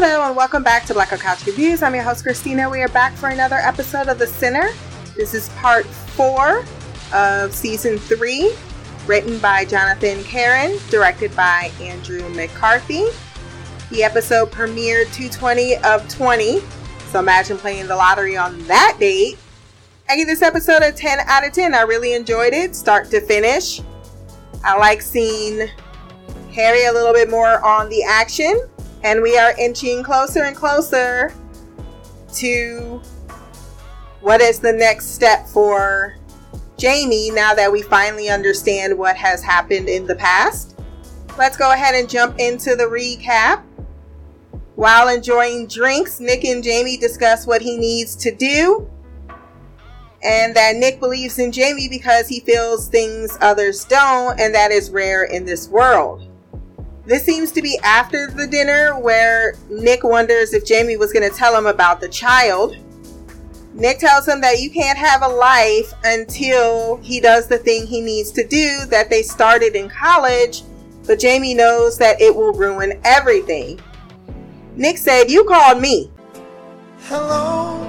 Hello and welcome back to Black Couch Reviews. I'm your host Christina. We are back for another episode of The Sinner. This is part four of season three, written by Jonathan Caren, directed by Andrew McCarthy. The episode premiered 220 of 20, so imagine playing the lottery on that date. I give this episode a 10 out of 10. I really enjoyed it, start to finish. I like seeing Harry a little bit more on the action, and we are inching closer and closer to what is the next step for Jamie now that we finally understand what has happened in the past. Let's go ahead and jump into the recap. While enjoying drinks, Nick and Jamie discuss what he needs to do and that Nick believes in Jamie because he feels things others don't, and that is rare in this world. This seems to be after the dinner where Nick wonders if Jamie was going to tell him about the child. Nick tells him that you can't have a life until he does the thing he needs to do that they started in college, but Jamie knows that it will ruin everything. Nick said, You called me. Hello.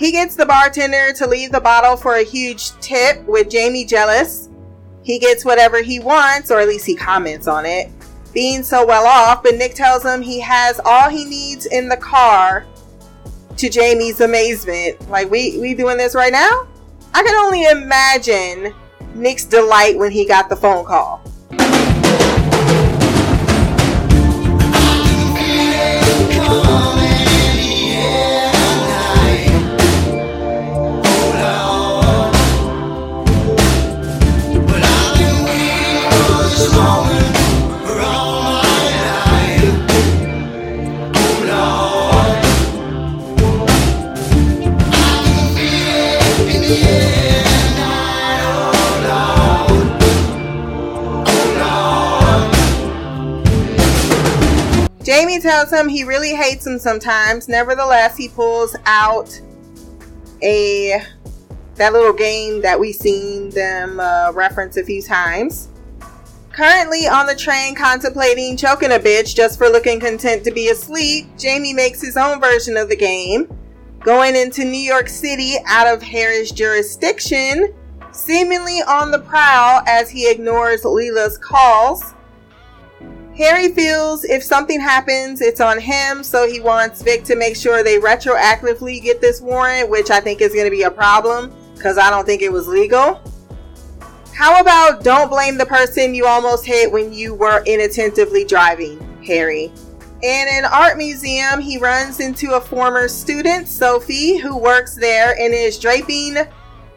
He gets the bartender to leave the bottle for a huge tip with Jamie jealous. He gets whatever he wants, or at least he comments on it, being so well off, but Nick tells him he has all he needs in the car to Jamie's amazement. Like, we, we doing this right now? I can only imagine Nick's delight when he got the phone call. Tells him he really hates him sometimes. Nevertheless, he pulls out a that little game that we've seen them uh, reference a few times. Currently on the train contemplating choking a bitch just for looking content to be asleep, Jamie makes his own version of the game, going into New York City out of Harry's jurisdiction, seemingly on the prowl as he ignores Leela's calls. Harry feels if something happens, it's on him, so he wants Vic to make sure they retroactively get this warrant, which I think is going to be a problem because I don't think it was legal. How about don't blame the person you almost hit when you were inattentively driving, Harry? In an art museum, he runs into a former student, Sophie, who works there and is draping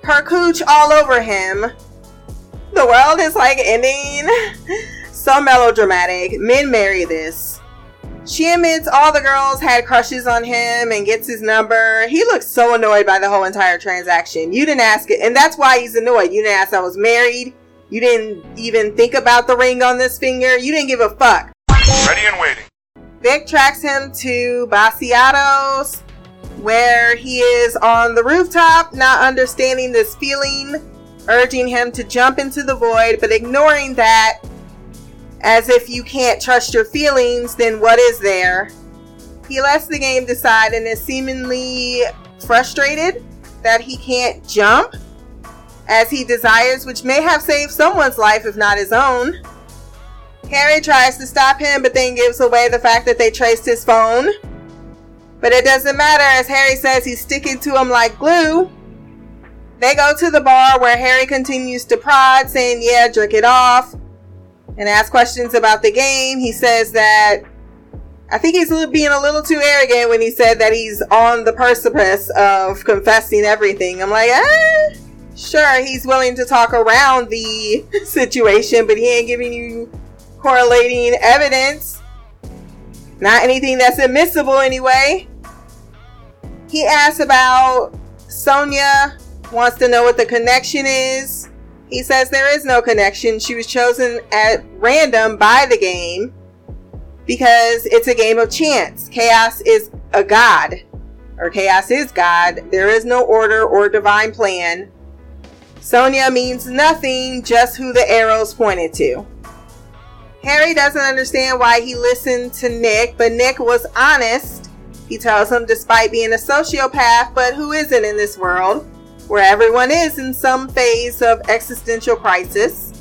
her cooch all over him. The world is like ending. so melodramatic. Men marry this. She admits all the girls had crushes on him and gets his number. He looks so annoyed by the whole entire transaction. You didn't ask it, and that's why he's annoyed. You didn't ask I was married. You didn't even think about the ring on this finger. You didn't give a fuck. Ready and waiting. Vic tracks him to Basiatos, where he is on the rooftop, not understanding this feeling, urging him to jump into the void, but ignoring that as if you can't trust your feelings, then what is there? He lets the game decide and is seemingly frustrated that he can't jump as he desires, which may have saved someone's life if not his own. Harry tries to stop him, but then gives away the fact that they traced his phone. But it doesn't matter as Harry says he's sticking to him like glue. They go to the bar where Harry continues to prod, saying, Yeah, drink it off and ask questions about the game. He says that I think he's being a little too arrogant when he said that he's on the precipice of confessing everything. I'm like, eh, sure, he's willing to talk around the situation, but he ain't giving you correlating evidence. Not anything that's admissible anyway. He asks about Sonya, wants to know what the connection is. He says there is no connection. She was chosen at random by the game because it's a game of chance. Chaos is a god, or chaos is God. There is no order or divine plan. Sonya means nothing, just who the arrows pointed to. Harry doesn't understand why he listened to Nick, but Nick was honest. He tells him, despite being a sociopath, but who isn't in this world, where everyone is in some phase of existential crisis.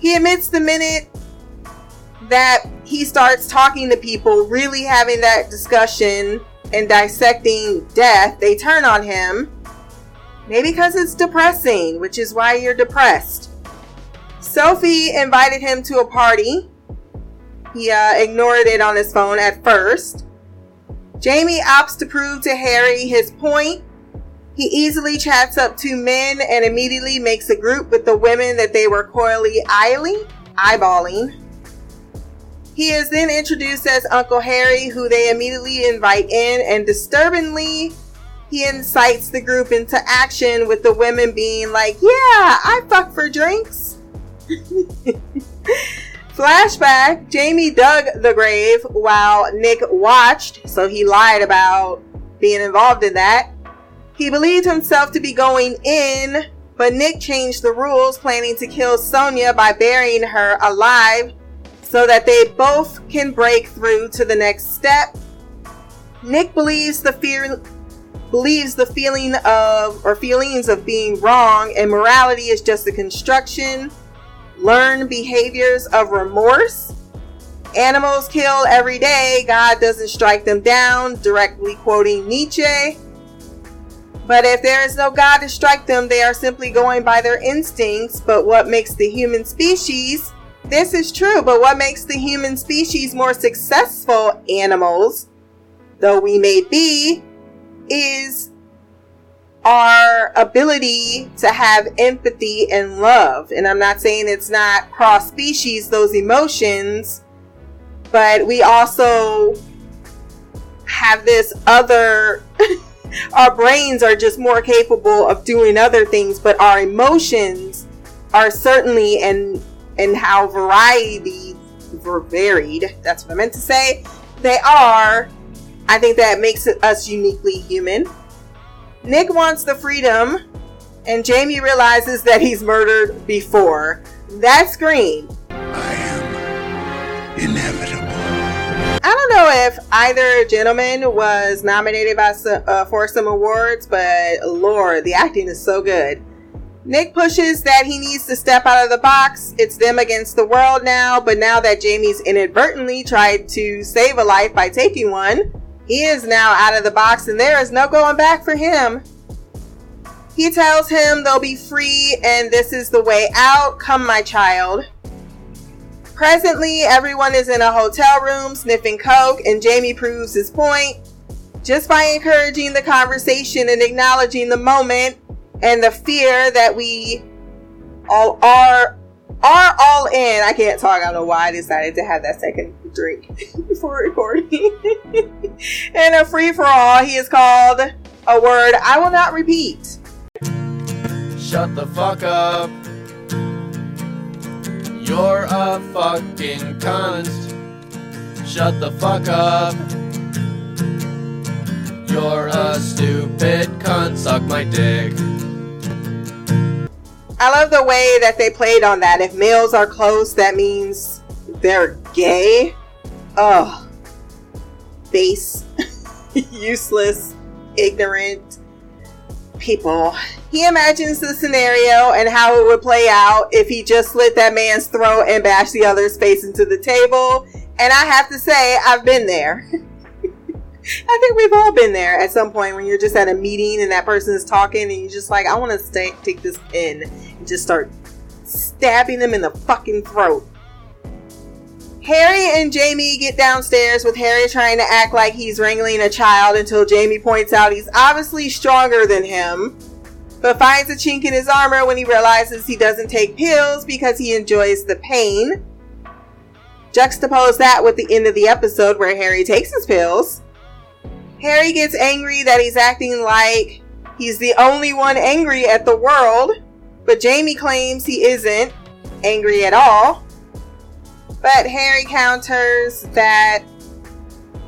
He admits the minute that he starts talking to people, really having that discussion and dissecting death, they turn on him. Maybe because it's depressing, which is why you're depressed. Sophie invited him to a party. He uh, ignored it on his phone at first. Jamie opts to prove to Harry his point. He easily chats up two men and immediately makes a group with the women that they were coyly eyeing, eyeballing. He is then introduced as Uncle Harry, who they immediately invite in, and disturbingly, he incites the group into action with the women being like, Yeah, I fuck for drinks. Flashback Jamie dug the grave while Nick watched, so he lied about being involved in that. He believed himself to be going in, but Nick changed the rules, planning to kill Sonya by burying her alive so that they both can break through to the next step. Nick believes the fear believes the feeling of or feelings of being wrong and morality is just a construction learn behaviors of remorse. Animals kill every day, God doesn't strike them down, directly quoting Nietzsche. But if there is no God to strike them, they are simply going by their instincts. But what makes the human species, this is true, but what makes the human species more successful animals, though we may be, is our ability to have empathy and love. And I'm not saying it's not cross species, those emotions, but we also have this other. our brains are just more capable of doing other things, but our emotions are certainly and and how variety varied. That's what I meant to say. They are. I think that makes us uniquely human. Nick wants the freedom, and Jamie realizes that he's murdered before. That's green. I am inevitable. Know if either gentleman was nominated by some, uh, for some awards, but Lord, the acting is so good. Nick pushes that he needs to step out of the box. It's them against the world now, but now that Jamie's inadvertently tried to save a life by taking one, he is now out of the box and there is no going back for him. He tells him they'll be free and this is the way out. Come, my child. Presently, everyone is in a hotel room sniffing coke, and Jamie proves his point just by encouraging the conversation and acknowledging the moment and the fear that we all are are all in. I can't talk. I don't know why I decided to have that second drink before recording. in a free for all, he is called a word I will not repeat. Shut the fuck up. You're a fucking cunt. Shut the fuck up. You're a stupid cunt. Suck my dick. I love the way that they played on that. If males are close, that means they're gay. Ugh. Base. Useless. Ignorant people. He imagines the scenario and how it would play out if he just slit that man's throat and bashed the other's face into the table. And I have to say, I've been there. I think we've all been there at some point when you're just at a meeting and that person is talking and you're just like, I want to take this pen and just start stabbing them in the fucking throat. Harry and Jamie get downstairs with Harry trying to act like he's wrangling a child until Jamie points out he's obviously stronger than him, but finds a chink in his armor when he realizes he doesn't take pills because he enjoys the pain. Juxtapose that with the end of the episode where Harry takes his pills. Harry gets angry that he's acting like he's the only one angry at the world, but Jamie claims he isn't angry at all. But Harry counters that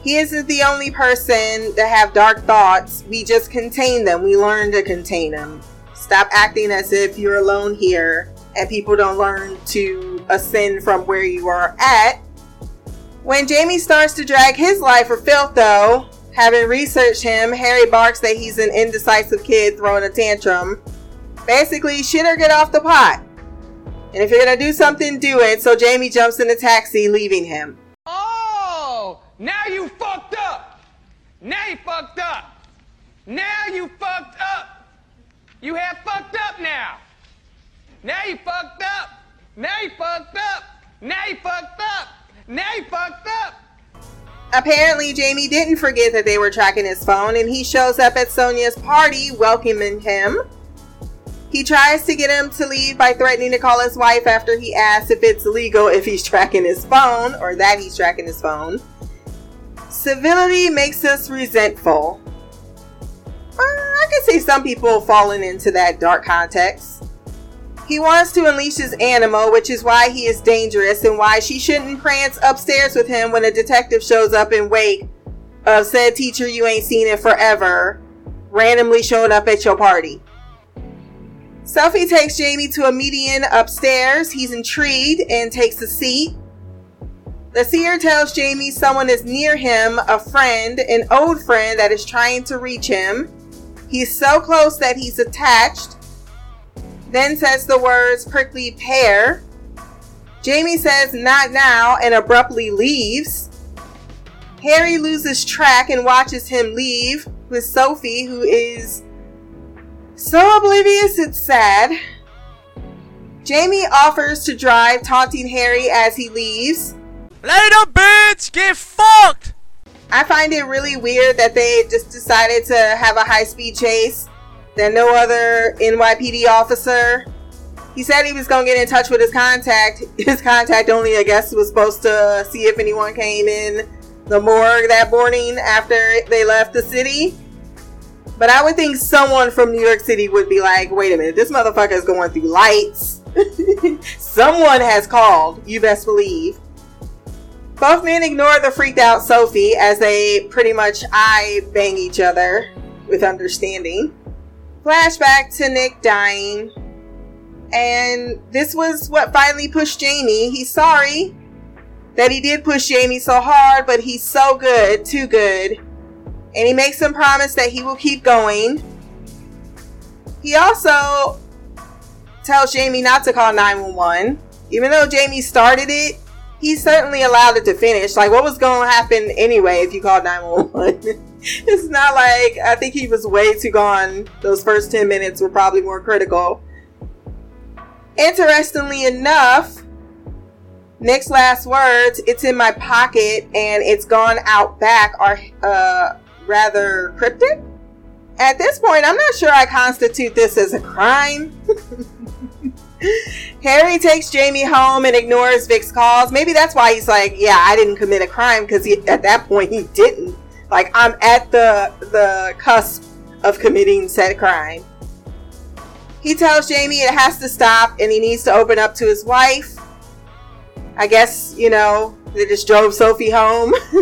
he isn't the only person to have dark thoughts. We just contain them. We learn to contain them. Stop acting as if you're alone here and people don't learn to ascend from where you are at. When Jamie starts to drag his life for filth, though, having researched him, Harry barks that he's an indecisive kid throwing a tantrum. Basically, shit or get off the pot. And if you're gonna do something, do it. So Jamie jumps in a taxi, leaving him. Now you fucked up. Now you fucked up. Now you fucked up. You have fucked up now. Now you fucked up. Now you fucked up. Now you fucked up. Now you fucked up. Apparently, Jamie didn't forget that they were tracking his phone, and he shows up at Sonia's party welcoming him. He tries to get him to leave by threatening to call his wife after he asks if it's legal if he's tracking his phone or that he's tracking his phone. Civility makes us resentful. Uh, I could see some people falling into that dark context. He wants to unleash his animal, which is why he is dangerous and why she shouldn't prance upstairs with him when a detective shows up in wake of said teacher you ain't seen in forever randomly showing up at your party. Sophie takes Jamie to a median upstairs. He's intrigued and takes a seat. The seer tells Jamie someone is near him, a friend, an old friend that is trying to reach him. He's so close that he's attached. Then says the words prickly pear. Jamie says not now and abruptly leaves. Harry loses track and watches him leave with Sophie, who is so oblivious it's sad. Jamie offers to drive, taunting Harry as he leaves. Later, bitch! Get fucked! I find it really weird that they just decided to have a high speed chase. That no other NYPD officer. He said he was gonna get in touch with his contact. His contact only, I guess, was supposed to see if anyone came in the morgue that morning after they left the city. But I would think someone from New York City would be like, wait a minute, this motherfucker is going through lights. someone has called, you best believe. Both men ignore the freaked out Sophie as they pretty much eye bang each other with understanding. Flashback to Nick dying. And this was what finally pushed Jamie. He's sorry that he did push Jamie so hard, but he's so good, too good and he makes him promise that he will keep going. He also tells Jamie not to call 911. Even though Jamie started it, he certainly allowed it to finish. Like, what was going to happen anyway if you called 911? it's not like I think he was way too gone. Those first 10 minutes were probably more critical. Interestingly enough, Nick's last words, it's in my pocket and it's gone out back, are uh, rather cryptic. At this point, I'm not sure I constitute this as a crime. Harry takes Jamie home and ignores Vic's calls. Maybe that's why he's like, "Yeah, I didn't commit a crime," because at that point he didn't. Like, I'm at the the cusp of committing said crime. He tells Jamie it has to stop and he needs to open up to his wife. I guess you know they just drove Sophie home.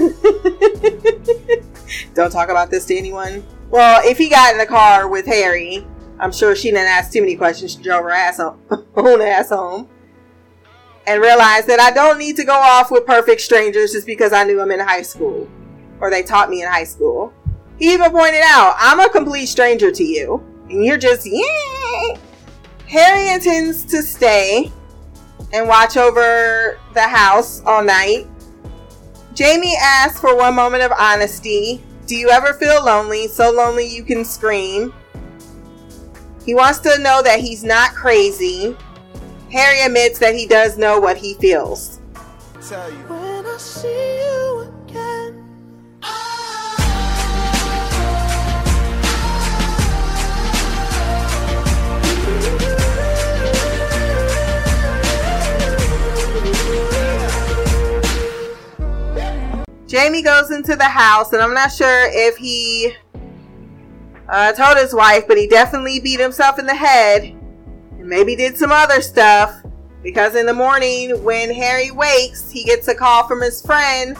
Don't talk about this to anyone. Well, if he got in the car with Harry, I'm sure she didn't ask too many questions. She drove her ass home, own ass home. And realized that I don't need to go off with perfect strangers just because I knew them in high school. Or they taught me in high school. He even pointed out, I'm a complete stranger to you. And you're just, yeah. Harry intends to stay and watch over the house all night Jamie asks for one moment of honesty. Do you ever feel lonely? So lonely you can scream. He wants to know that he's not crazy. Harry admits that he does know what he feels. Tell you. When I see you again. Jamie goes into the house, and I'm not sure if he uh, told his wife, but he definitely beat himself in the head and maybe did some other stuff. Because in the morning, when Harry wakes, he gets a call from his friend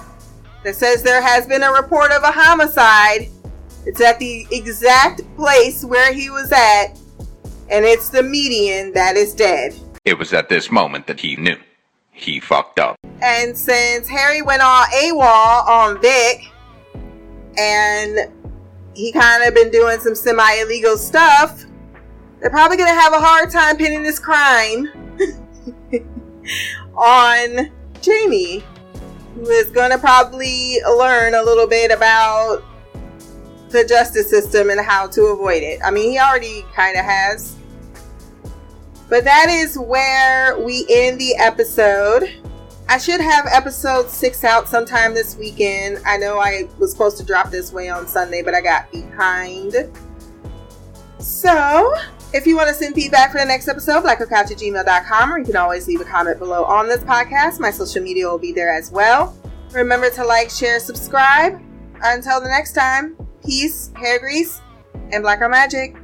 that says there has been a report of a homicide. It's at the exact place where he was at, and it's the median that is dead. It was at this moment that he knew. He fucked up. And since Harry went all AWOL on Vic, and he kind of been doing some semi illegal stuff, they're probably going to have a hard time pinning this crime on Jamie, who is going to probably learn a little bit about the justice system and how to avoid it. I mean, he already kind of has. But that is where we end the episode. I should have episode six out sometime this weekend. I know I was supposed to drop this way on Sunday, but I got behind. So, if you want to send feedback for the next episode, blackercouch at gmail.com, or you can always leave a comment below on this podcast. My social media will be there as well. Remember to like, share, subscribe. Until the next time, peace, hair grease, and blacker magic.